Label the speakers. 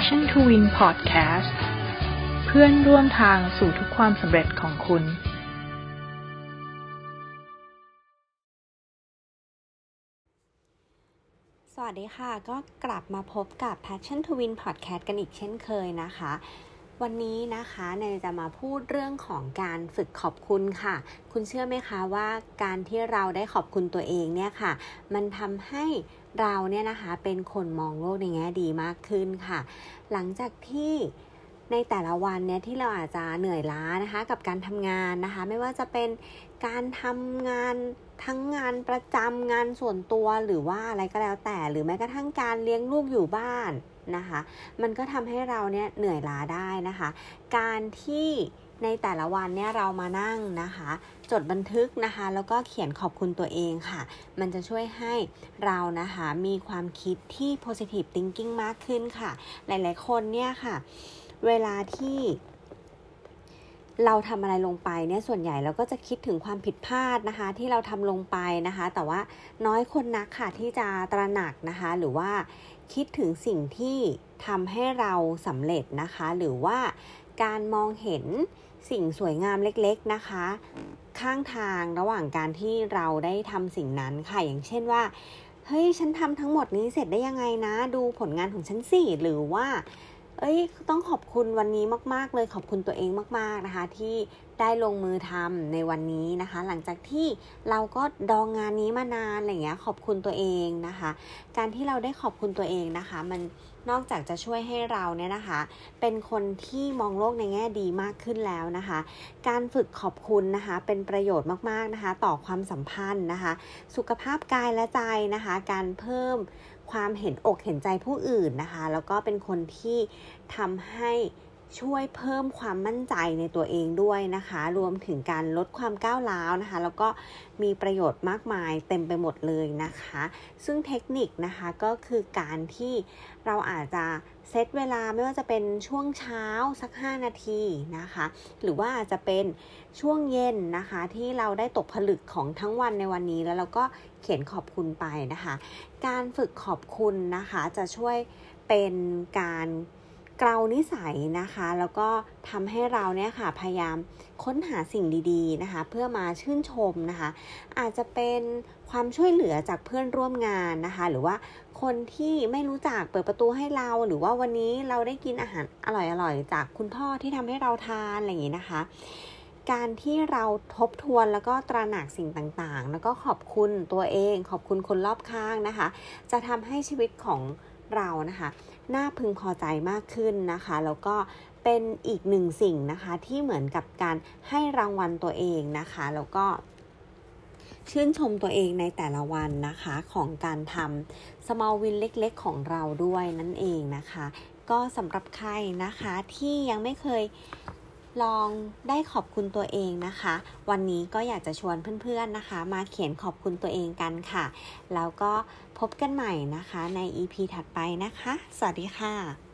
Speaker 1: Passion to Win Podcast เพื่อนร่วมทางสู่ทุกความสำเร็จของคุณ
Speaker 2: สวัสดีค่ะ ก็กลับมาพบกับ Passion to Win Podcast กันอีกเช่นเคยนะคะ วันนี้นะคะเนยจะมาพูดเรื่องของการฝึกขอบคุณค่ะ คุณเชื่อไหมคะว่าการที่เราได้ขอบคุณตัวเองเนี่ยค่ะ มันทำให้เราเนี่ยนะคะเป็นคนมองโลกในแง่ดีมากขึ้นค่ะ หลังจากที่ ในแต่ละวันเนี่ยที่เราอาจจะเหนื่อยล้านะคะกับการทำงานนะคะ ไม่ว่าจะเป็นการทำงานทั้งงานประจำงานส่วนตัวหรือว่าอะไรก็แล้วแต่ หรือแม้กระทั่งการเลี้ยงลูกอยู่บ้านนะคะ มันก็ทำให้เราเนี่ยเหนื่อยล้าได้นะคะ การที่ในแต่ละวันเนี่ยเรามานั่งนะคะ จดบันทึกนะคะ แล้วก็เขียนขอบคุณตัวเองค่ะ มันจะช่วยให้เรานะคะมีความคิดที่ positive thinking มากขึ้นค่ะ หลายๆคนเนี่ยค่ะ เวลาที่เราทำอะไรลงไปเนี่ยส่วนใหญ่เราก็จะคิดถึงความผิดพลาดนะคะ ที่เราทำลงไปนะคะ แต่ว่าน้อยคนนักค่ะที่จะตระหนักนะคะ หรือว่าคิดถึงสิ่งที่ทำให้เราสำเร็จนะคะ หรือว่าการมองเห็นสิ่งสวยงามเล็กๆนะคะ ข้างทางระหว่างการที่เราได้ทำสิ่งนั้นค่ะ อย่างเช่นว่าเฮ้ยฉันทำทั้งหมดนี้เสร็จได้ยังไงนะ ดูผลงานของฉันสิหรือว่า เอ้ยต้องขอบคุณวันนี้มาก ๆ เลยขอบคุณตัวเองมาก ๆนะคะ ที่ได้ลงมือทำในวันนี้นะคะ หลังจากที่เราก็ดองงานนี้มานานอะไรเงี้ยขอบคุณตัวเองนะคะ การที่เราได้ขอบคุณตัวเองนะคะ มันนอกจากจะช่วยให้เราเนี่ยนะคะ เป็นคนที่มองโลกในแง่ดีมากขึ้นแล้วนะคะ การฝึกขอบคุณนะคะ เป็นประโยชน์มากๆนะคะ ต่อความสัมพันธ์นะคะ สุขภาพกายและใจนะคะ การเพิ่ม ความเห็นอกเห็นใจผู้อื่นนะคะ แล้วก็เป็นคนที่ทำให้ ช่วยเพิ่มความมั่นใจในตัวเองด้วยนะคะ รวมถึงการลดความก้าวร้าวนะคะ แล้วก็มีประโยชน์มากมายเต็มไปหมดเลยนะคะ ซึ่งเทคนิคนะคะก็คือการที่เราอาจจะเซตเวลาไม่ว่าจะเป็นช่วงเช้าสัก 5 นาทีนะคะ หรือว่าอาจจะเป็นช่วงเย็นนะคะ ที่เราได้ตกผลึกของทั้งวันในวันนี้แล้วเราก็เขียนขอบคุณไปนะคะ การฝึกขอบคุณนะคะจะช่วยเป็นการ เกลานิสัยนะคะ แล้วก็ทำให้เราเนี่ยค่ะพยายามค้นหาสิ่งดีๆนะคะ เพื่อมาชื่นชมนะคะ อาจจะเป็นความช่วยเหลือจากเพื่อนร่วมงานนะคะ หรือว่าคนที่ไม่รู้จักเปิดประตูให้เรา หรือว่าวันนี้เราได้กินอาหารอร่อยๆจากคุณพ่อที่ทำให้เราทานอะไรอย่างนี้นะคะ การที่เราทบทวนแล้วก็ตระหนักสิ่งต่างๆ แล้วก็ขอบคุณตัวเอง ขอบคุณคนรอบข้างนะคะ จะทำให้ชีวิตของ เรานะคะน่าพึงพอใจมากขึ้นนะคะ แล้วก็เป็นอีกหนึ่งสิ่งนะคะที่เหมือนกับการให้รางวัลตัวเองนะคะ แล้วก็ชื่นชมตัวเองในแต่ละวันนะคะของการทำ small win เล็กๆ ของเราด้วยนั่นเองนะคะ ก็สำหรับใครนะคะที่ยังไม่เคย ลองได้ขอบคุณตัวเองนะคะ วันนี้ก็อยากจะชวนเพื่อนๆนะคะ มาเขียนขอบคุณตัวเองกันค่ะ แล้วก็พบกันใหม่นะคะใน EP ถัดไปนะคะ สวัสดีค่ะ